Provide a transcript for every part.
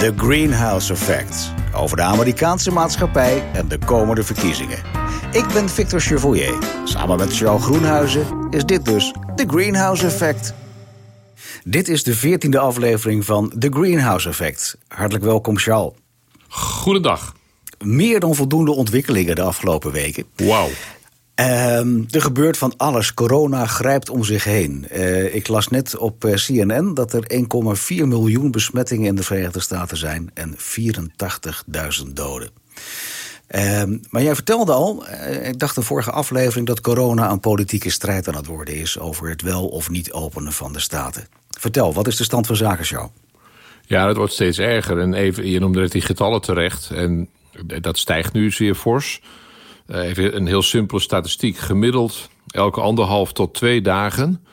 The Greenhouse Effect. Over de Amerikaanse maatschappij en de komende verkiezingen. Ik ben Victor Chevoyer. Samen met Charles Groenhuizen is dit dus The Greenhouse Effect. Dit is de veertiende aflevering van The Greenhouse Effect. Hartelijk welkom, Charles. Goedendag. Meer dan voldoende ontwikkelingen de afgelopen weken. Wauw. Um, er gebeurt van alles. Corona grijpt om zich heen. Uh, ik las net op uh, CNN dat er 1,4 miljoen besmettingen in de Verenigde Staten zijn en 84.000 doden. Um, maar jij vertelde al, uh, ik dacht de vorige aflevering, dat corona een politieke strijd aan het worden is over het wel of niet openen van de staten. Vertel, wat is de stand van zaken, Show? Ja, het wordt steeds erger. En even, je noemde het die getallen terecht. En dat stijgt nu zeer fors. Uh, even een heel simpele statistiek. Gemiddeld elke anderhalf tot twee dagen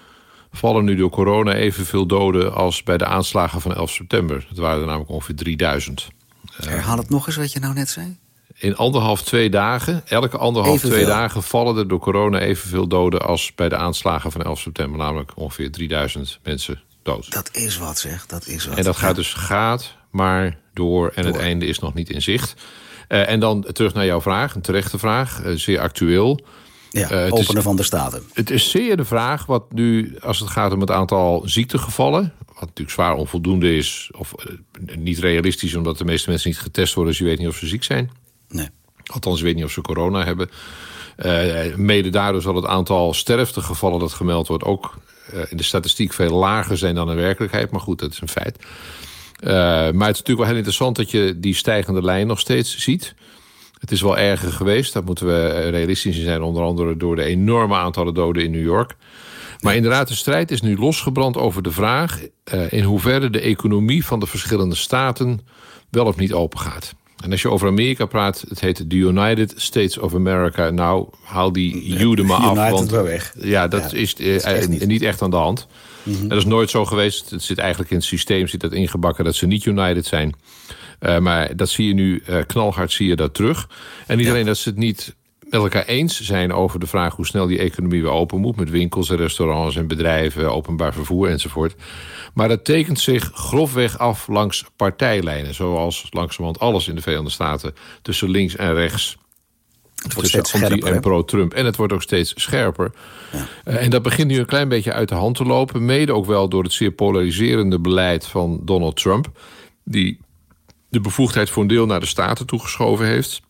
vallen nu door corona evenveel doden als bij de aanslagen van 11 september. Het waren er namelijk ongeveer 3000. Herhaal het nog eens wat je nou net zei. In anderhalf, twee dagen, elke anderhalf, evenveel. twee dagen vallen er door corona evenveel doden als bij de aanslagen van 11 september. Namelijk ongeveer 3000 mensen dood. Dat is wat zeg, dat is wat. En dat gaat dus gaat maar door en door. het einde is nog niet in zicht. Uh, en dan terug naar jouw vraag, een terechte vraag, uh, zeer actueel. Ja, uh, openen is, van de staten. Het is zeer de vraag wat nu, als het gaat om het aantal ziektegevallen... wat natuurlijk zwaar onvoldoende is, of niet realistisch... omdat de meeste mensen niet getest worden... dus je weet niet of ze ziek zijn. Nee. Althans, je weet niet of ze corona hebben. mede daardoor zal het aantal sterftegevallen dat gemeld wordt... ook in de statistiek veel lager zijn dan in werkelijkheid. Maar goed, dat is een feit. Uh, maar het is natuurlijk wel heel interessant dat je die stijgende lijn nog steeds ziet. Het is wel erger geweest, daar moeten we realistisch zijn. Onder andere door de enorme aantallen doden in New York. Maar inderdaad, de strijd is nu losgebrand over de vraag... Uh, in hoeverre de economie van de verschillende staten wel of niet open gaat. En als je over Amerika praat, het heet de United States of America. Nou, haal die er maar af. Want, weg. Ja, dat ja, is, uh, is echt niet. niet echt aan de hand. Mm -hmm. Dat is nooit zo geweest. Het zit eigenlijk in het systeem zit dat ingebakken dat ze niet united zijn. Uh, maar dat zie je nu, uh, knalhard zie je dat terug. En niet ja. alleen dat ze het niet met elkaar eens zijn over de vraag... hoe snel die economie weer open moet... met winkels en restaurants en bedrijven, openbaar vervoer enzovoort. Maar dat tekent zich grofweg af langs partijlijnen... zoals langzamerhand alles in de Verenigde Staten... tussen links en rechts het wordt steeds scherper, en pro-Trump. En het wordt ook steeds scherper. Ja. Uh, en dat begint nu een klein beetje uit de hand te lopen. Mede ook wel door het zeer polariserende beleid van Donald Trump. Die de bevoegdheid voor een deel naar de Staten toegeschoven heeft.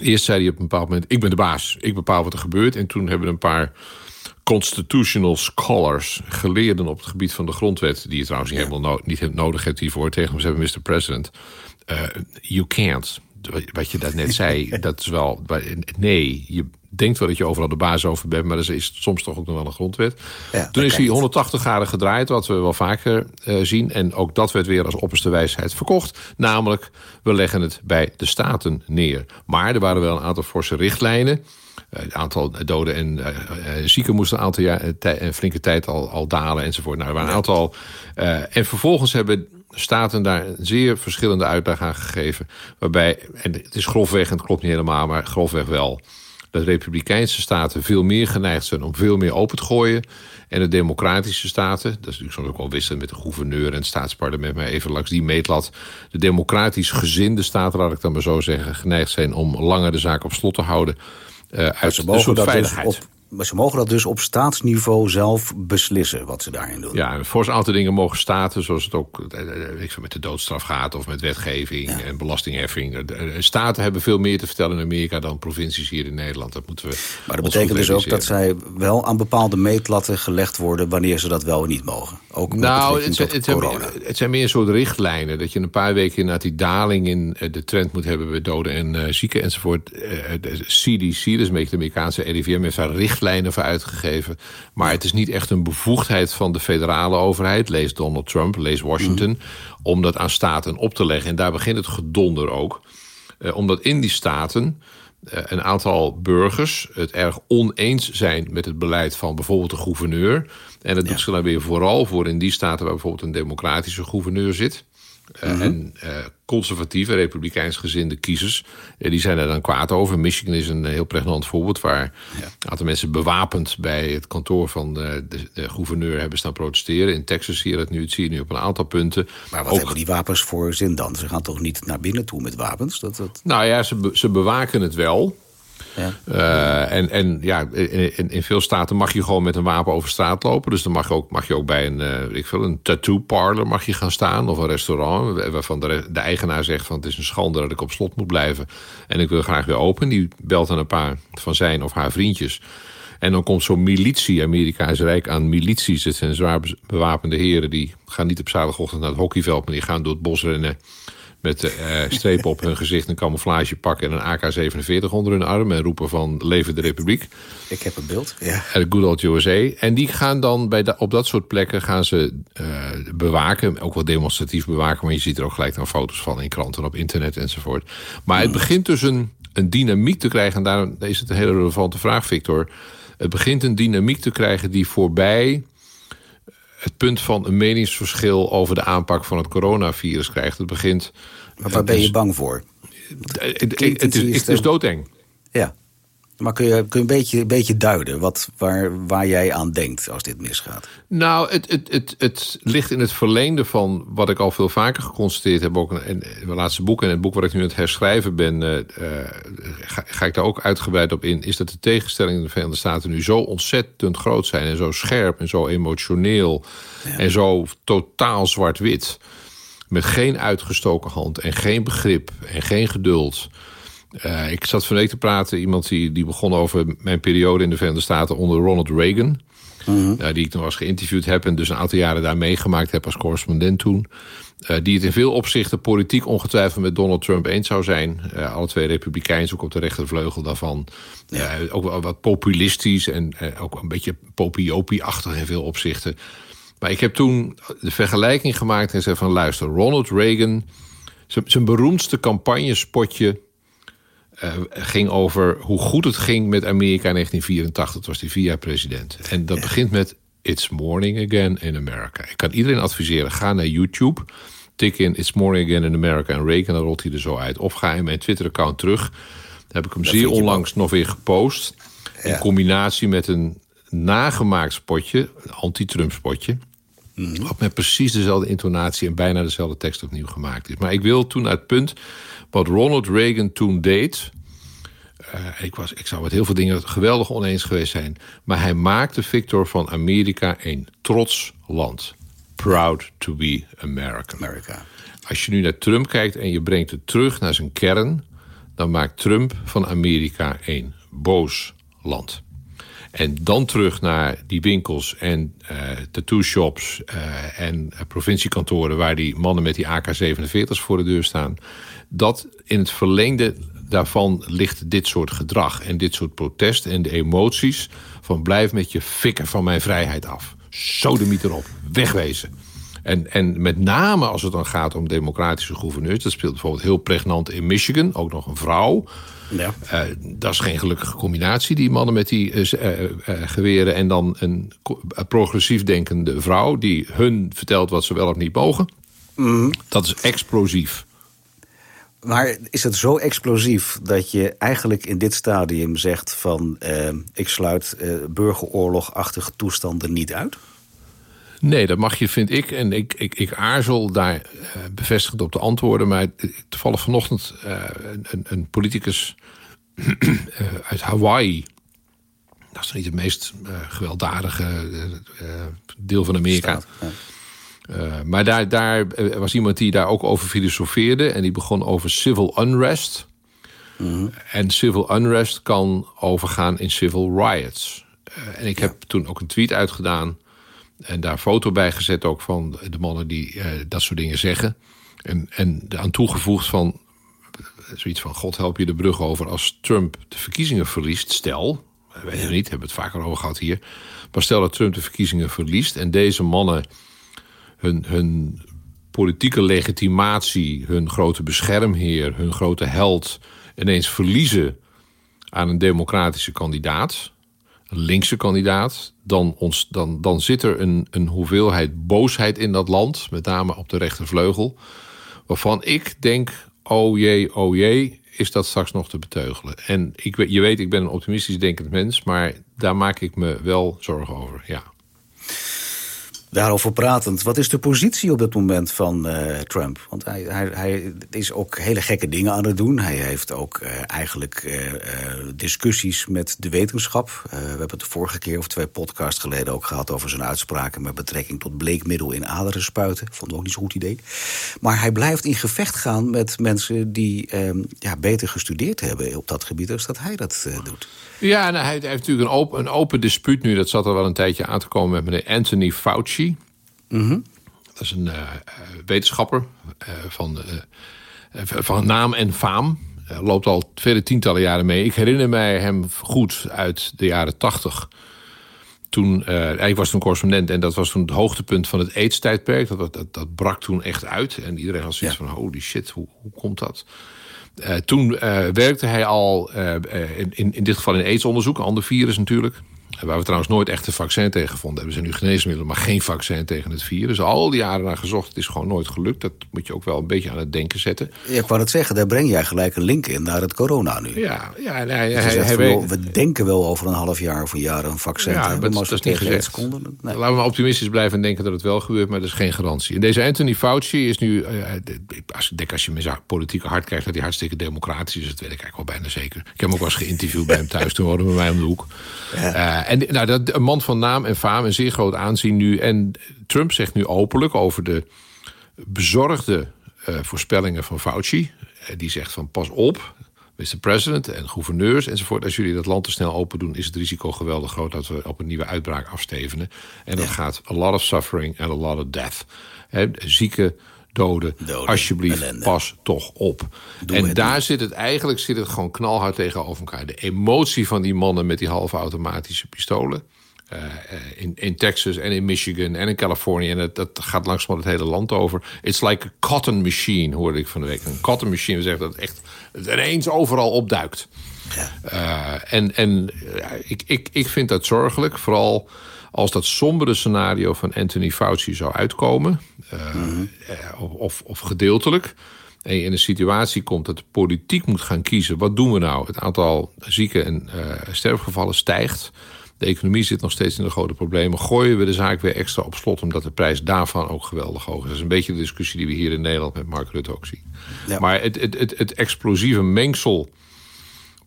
Eerst zei hij op een bepaald moment... ik ben de baas, ik bepaal wat er gebeurt. En toen hebben een paar constitutional scholars... geleerden op het gebied van de grondwet... die je trouwens niet, helemaal no niet nodig hebt hiervoor... tegen hem zeggen, Mr. President... Uh, you can't wat je dat net zei, dat is wel... Nee, je denkt wel dat je overal de baas over bent... maar er is soms toch ook nog wel een grondwet. Ja, Toen is hij 180 graden gedraaid, wat we wel vaker uh, zien. En ook dat werd weer als opperste wijsheid verkocht. Namelijk, we leggen het bij de staten neer. Maar er waren wel een aantal forse richtlijnen... Het aantal doden en uh, zieken moesten een aantal jaar, een flinke tijd al, al dalen enzovoort. Nou, er waren een aantal. Uh, en vervolgens hebben staten daar een zeer verschillende uitleg aan gegeven. Waarbij, en het is grofweg, en het klopt niet helemaal, maar grofweg wel. Dat republikeinse staten veel meer geneigd zijn om veel meer open te gooien. En de democratische staten, dat is natuurlijk soms ook wel wisselen met de gouverneur en het staatsparlement, maar even langs die meetlat. De democratisch gezinde staten, laat ik dan maar zo zeggen, geneigd zijn om langer de zaak op slot te houden. Uh, uit een soort veiligheid. Dus op maar ze mogen dat dus op staatsniveau zelf beslissen wat ze daarin doen. Ja, voor een aantal dingen mogen staten, zoals het ook ik met de doodstraf gaat... of met wetgeving ja. en belastingheffing. Staten hebben veel meer te vertellen in Amerika dan provincies hier in Nederland. Dat moeten we maar dat betekent dus ook dat zij wel aan bepaalde meetlatten gelegd worden... wanneer ze dat wel en niet mogen. Ook nou, het, het, het, zijn, het, zijn meer een soort richtlijnen. Dat je een paar weken inderdaad die daling in de trend moet hebben... bij doden en uh, zieken enzovoort. Uh, de CDC, dus de Amerikaanse RIVM, heeft daar richtlijnen richtlijnen voor uitgegeven. Maar het is niet echt een bevoegdheid van de federale overheid... lees Donald Trump, lees Washington... Mm. om dat aan staten op te leggen. En daar begint het gedonder ook. Uh, omdat in die staten uh, een aantal burgers het erg oneens zijn... met het beleid van bijvoorbeeld de gouverneur... En dat doet ze dan weer vooral voor in die staten waar bijvoorbeeld een democratische gouverneur zit. Uh, En uh, conservatieve, republikeins gezinde kiezers... Uh, die zijn er dan kwaad over. Michigan is een heel pregnant voorbeeld... waar ja. een aantal mensen bewapend bij het kantoor van de, de, gouverneur... hebben staan protesteren. In Texas zie je dat nu, het zie je nu op een aantal punten. Maar wat Ook... hebben die wapens voor zin dan? Ze gaan toch niet naar binnen toe met wapens? Dat, dat... Nou ja, ze, ze bewaken het wel... Ja. Uh, en, en ja, in, in, veel staten mag je gewoon met een wapen over straat lopen. Dus dan mag je ook, mag je ook bij een, uh, ik veel, een tattoo parlor mag je gaan staan. Of een restaurant waarvan de, de, eigenaar zegt van het is een schande dat ik op slot moet blijven. En ik wil graag weer open. Die belt aan een paar van zijn of haar vriendjes. En dan komt zo'n militie, Amerika is rijk aan milities. Het zijn zwaar bewapende heren. Die gaan niet op zaterdagochtend naar het hockeyveld, maar die gaan door het bos rennen met uh, strepen op hun gezicht, een camouflagepak en een AK-47 onder hun arm. En roepen van leven de republiek. Ik heb een beeld, ja. De good old USA. En die gaan dan bij de, op dat soort plekken gaan ze uh, bewaken. Ook wel demonstratief bewaken. Maar je ziet er ook gelijk dan foto's van in kranten, op internet enzovoort. Maar het begint dus een, een dynamiek te krijgen. En daarom is het een hele relevante vraag, Victor. Het begint een dynamiek te krijgen die voorbij het punt van een meningsverschil over de aanpak van het coronavirus krijgt. Het begint. Maar waar ben je bang voor? Het, het, het, is, het is doodeng. Ja. Maar kun je, kun je een, beetje, een beetje duiden wat, waar, waar jij aan denkt als dit misgaat? Nou, het, het, het, het ligt in het verleende van wat ik al veel vaker geconstateerd heb. Ook in mijn laatste boek en het boek wat ik nu aan het herschrijven ben, uh, ga, ga, ik daar ook uitgebreid op in. Is dat de tegenstellingen in de Verenigde Staten nu zo ontzettend groot zijn en zo scherp en zo emotioneel ja. en zo totaal zwart-wit. Met geen uitgestoken hand en geen begrip en geen geduld. Uh, ik zat van week te praten, iemand die, die begon over mijn periode in de Verenigde Staten onder Ronald Reagan. Uh -huh. uh, die ik nog eens geïnterviewd heb en dus een aantal jaren daar meegemaakt heb als correspondent toen. Uh, die het in veel opzichten politiek ongetwijfeld met Donald Trump eens zou zijn. Uh, alle twee republikeins, ook op de rechtervleugel daarvan. Ja. ook wel wat populistisch en ook een beetje popiopie-achtig in veel opzichten. Maar ik heb toen de vergelijking gemaakt en zei van luister, Ronald Reagan, zijn beroemdste campagnespotje uh, ging over hoe goed het ging met Amerika in 1984. Dat was die vier jaar president. En dat begint met It's Morning Again in America. Ik kan iedereen adviseren, ga naar YouTube. Tik in It's Morning Again in America en Reagan, dan rolt hij er zo uit. Of ga in mijn Twitter-account terug. Daar heb ik hem dat zeer onlangs nog weer gepost. Ja. In combinatie met een nagemaakt spotje, een anti-Trump spotje. Wat met precies dezelfde intonatie en bijna dezelfde tekst opnieuw gemaakt is. Maar ik wil toen uit het punt wat Ronald Reagan toen deed. Uh, ik, was, ik zou met heel veel dingen geweldig oneens geweest zijn. Maar hij maakte Victor van Amerika een trots land. Proud to be American. America. Als je nu naar Trump kijkt en je brengt het terug naar zijn kern... dan maakt Trump van Amerika een boos land. En dan terug naar die winkels en uh, tattoo shops uh, en uh, provinciekantoren... waar die mannen met die AK-47's voor de deur staan. Dat in het verlengde daarvan ligt dit soort gedrag en dit soort protest... en de emoties van blijf met je fikken van mijn vrijheid af. Sodemiet erop, wegwezen. En, en met name als het dan gaat om democratische gouverneurs... dat speelt bijvoorbeeld heel pregnant in Michigan, ook nog een vrouw... Ja. Uh, dat is geen gelukkige combinatie, die mannen met die uh, uh, geweren... en dan een progressief denkende vrouw die hun vertelt wat ze wel of niet mogen. Mm. Dat is explosief. Maar is het zo explosief dat je eigenlijk in dit stadium zegt van... ik sluit burgeroorlogachtige toestanden niet uit? Nee, dat mag je, vind ik. En ik, ik, ik aarzel daar uh, bevestigd op te antwoorden. Maar toevallig vanochtend uh, een, een politicus uh, uit Hawaii. Dat is niet het meest gewelddadige deel van Amerika. Staat, ja. maar daar, daar was iemand die daar ook over filosofeerde. En die begon over civil unrest. -hmm. En civil unrest kan overgaan in civil riots. en ik ja. heb toen ook een tweet uitgedaan en daar foto bij gezet ook van de mannen die uh, dat soort dingen zeggen. En, en aan toegevoegd van zoiets van... God help je de brug over als Trump de verkiezingen verliest. Stel, we weten het niet, hebben het vaker over gehad hier. Maar stel dat Trump de verkiezingen verliest... en deze mannen hun, hun politieke legitimatie... hun grote beschermheer, hun grote held... ineens verliezen aan een democratische kandidaat linkse kandidaat, dan, ons, dan, dan zit er een, een hoeveelheid boosheid in dat land, met name op de rechtervleugel, waarvan ik denk: oh jee, oh jee, is dat straks nog te beteugelen. En ik, je weet, ik ben een optimistisch denkend mens, maar daar maak ik me wel zorgen over. Ja. Daarover pratend, wat is de positie op dit moment van uh, Trump? Want hij, hij, hij, is ook hele gekke dingen aan het doen. Hij heeft ook uh, eigenlijk uh, discussies met de wetenschap. we hebben het de vorige keer of twee podcasts geleden ook gehad over zijn uitspraken met betrekking tot bleekmiddel in aderen spuiten. Vond ik ook niet zo'n goed idee. Maar hij blijft in gevecht gaan met mensen die ehm, ja, beter gestudeerd hebben op dat gebied, als dat hij dat doet. Ja, hij, heeft natuurlijk een open, een open dispuut nu. Dat zat er wel een tijdje aan te komen met meneer Anthony Fauci. Mhm. Dat is een uh, wetenschapper uh, van, van naam en faam. loopt al vele tientallen jaren mee. Ik herinner mij hem goed uit de jaren tachtig. Toen, hij was toen correspondent en dat was toen het hoogtepunt van het AIDS-tijdperk. Dat, dat, dat, brak toen echt uit. En iedereen had zoiets van, holy shit, hoe, hoe komt dat? Uh, toen uh, werkte hij al uh, in, in dit geval in aidsonderzoek, ander virus natuurlijk. Waar we trouwens nooit echt een vaccin tegen gevonden hebben. Zijn nu geneesmiddelen, maar geen vaccin tegen het virus. Al die jaren naar gezocht, het is gewoon nooit gelukt. Dat moet je ook wel een beetje aan het denken zetten. Ja, ik wou het zeggen, daar breng jij gelijk een link in naar het corona nu. Ja, ja hij, hij, hij, we denken wel over een half jaar of een jaar een vaccin ja, hebben. Maar dat is niet gezegd. nee. Laten we maar optimistisch blijven en denken dat het wel gebeurt, maar dat is geen garantie. En deze Anthony Fauci is nu, als ik denk als je zijn politieke hart krijgt, dat hij hartstikke democratisch is. Dat weet ik eigenlijk wel bijna zeker. Ik heb hem ook wel eens geïnterviewd bij hem thuis. Toen hoorde bij mij om de hoek. Ja. Uh, en nou, dat, een man van naam en faam en zeer groot aanzien nu. En Trump zegt nu openlijk over de bezorgde uh, voorspellingen van Fauci. Uh, die zegt van pas op, Mr. President en gouverneurs enzovoort. Als jullie dat land te snel open doen, is het risico geweldig groot dat we op een nieuwe uitbraak afstevenen. En dat ja. gaat a lot of suffering and a lot of death. He, zieke, doden, doden alsjeblieft, pas toch op. Doe en daar niet. zit het eigenlijk zit het gewoon knalhard tegenover elkaar. De emotie van die mannen met die halve automatische pistolen. Uh, in, in Texas en in Michigan en in Californië. En dat, dat gaat langzaam het hele land over. It's like a cotton machine, hoorde ik van de week. Een cotton machine, we zeggen dat het echt het ineens overal opduikt. Ja. Uh, en en uh, ik, ik, ik vind dat zorgelijk. Vooral als dat sombere scenario van Anthony Fauci zou uitkomen. Mm-hmm. of, of gedeeltelijk en je in een situatie komt dat de politiek moet gaan kiezen... wat doen we nou? Het aantal zieken en uh, sterfgevallen stijgt. De economie zit nog steeds in de grote problemen. Gooien we de zaak weer extra op slot... omdat de prijs daarvan ook geweldig hoog is. Dat is een beetje de discussie die we hier in Nederland met Mark Rutte ook zien. Ja. Maar het, het, het, het explosieve mengsel...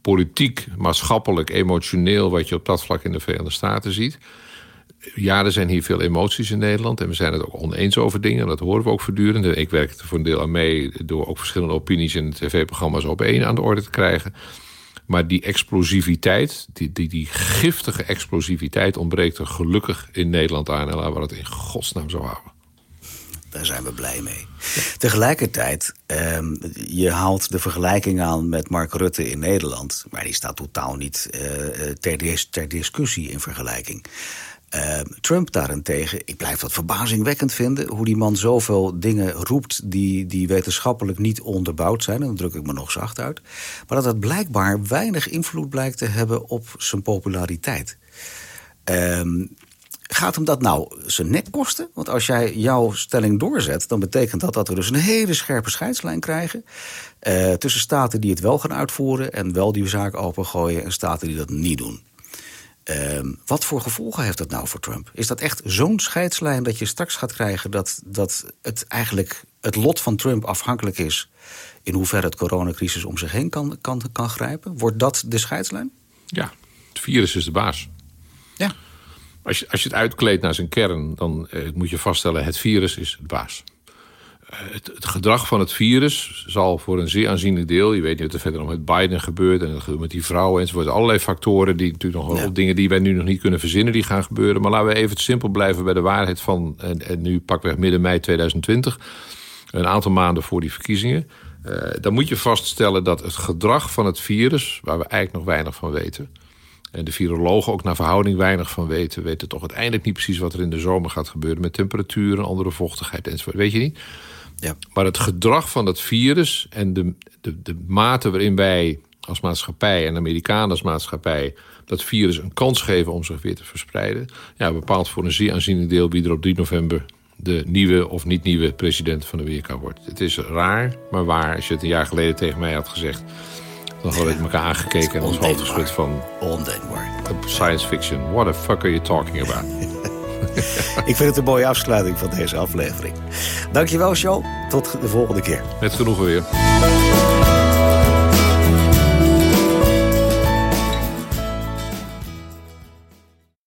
politiek, maatschappelijk, emotioneel... wat je op dat vlak in de Verenigde Staten ziet ja, er zijn hier veel emoties in Nederland. En we zijn het ook oneens over dingen. Dat horen we ook voortdurend. Ik werk er voor een deel aan mee... door ook verschillende opinies in tv-programma's op één aan de orde te krijgen. Maar die explosiviteit, die, die, die giftige explosiviteit... ontbreekt er gelukkig in Nederland aan. En laten we in godsnaam zo houden. Daar zijn we blij mee. Tegelijkertijd, um, je haalt de vergelijking aan met Mark Rutte in Nederland... maar die staat totaal niet uh, ter, dis ter discussie in vergelijking. Uh, Trump daarentegen, ik blijf dat verbazingwekkend vinden... hoe die man zoveel dingen roept die, die wetenschappelijk niet onderbouwd zijn. En dan druk ik me nog zacht uit. Maar dat het blijkbaar weinig invloed blijkt te hebben op zijn populariteit. Uh, gaat hem dat nou zijn nek kosten? Want als jij jouw stelling doorzet... dan betekent dat dat we dus een hele scherpe scheidslijn krijgen... Uh, tussen staten die het wel gaan uitvoeren... en wel die zaak opengooien en staten die dat niet doen. Uh, wat voor gevolgen heeft dat nou voor Trump? Is dat echt zo'n scheidslijn dat je straks gaat krijgen... dat, dat het eigenlijk het lot van Trump afhankelijk is... in hoeverre het coronacrisis om zich heen kan, kan, kan grijpen? Wordt dat de scheidslijn? Ja, het virus is de baas. Ja. Als je, als je het uitkleedt naar zijn kern... dan eh, moet je vaststellen, het virus is de baas. Het, het, gedrag van het virus zal voor een zeer aanzienlijk deel... je weet niet wat er verder nog met Biden gebeurt... en met die vrouwen enzovoort. Allerlei factoren, die natuurlijk nog ja. dingen die wij nu nog niet kunnen verzinnen... die gaan gebeuren. Maar laten we even simpel blijven bij de waarheid van... en, en nu pakweg midden mei 2020, een aantal maanden voor die verkiezingen... Uh, dan moet je vaststellen dat het gedrag van het virus... waar we eigenlijk nog weinig van weten... en de virologen ook naar verhouding weinig van weten... weten toch uiteindelijk niet precies wat er in de zomer gaat gebeuren... met temperaturen, andere vochtigheid enzovoort. Weet je niet? Ja. Maar het gedrag van dat virus en de, de, de mate waarin wij als maatschappij en Amerikanen als maatschappij dat virus een kans geven om zich weer te verspreiden, ja, bepaalt voor een zeer aanzienlijk deel wie er op 3 november de nieuwe of niet nieuwe president van Amerika wordt. Het is raar, maar waar. Als je het een jaar geleden tegen mij had gezegd, dan hadden we elkaar aangekeken en ons hoofd geschud van. Ondenkbaar. Science fiction. What the fuck are you talking about? Ik vind het een mooie afsluiting van deze aflevering. Dankjewel, show. Tot de volgende keer. Met genoegen weer.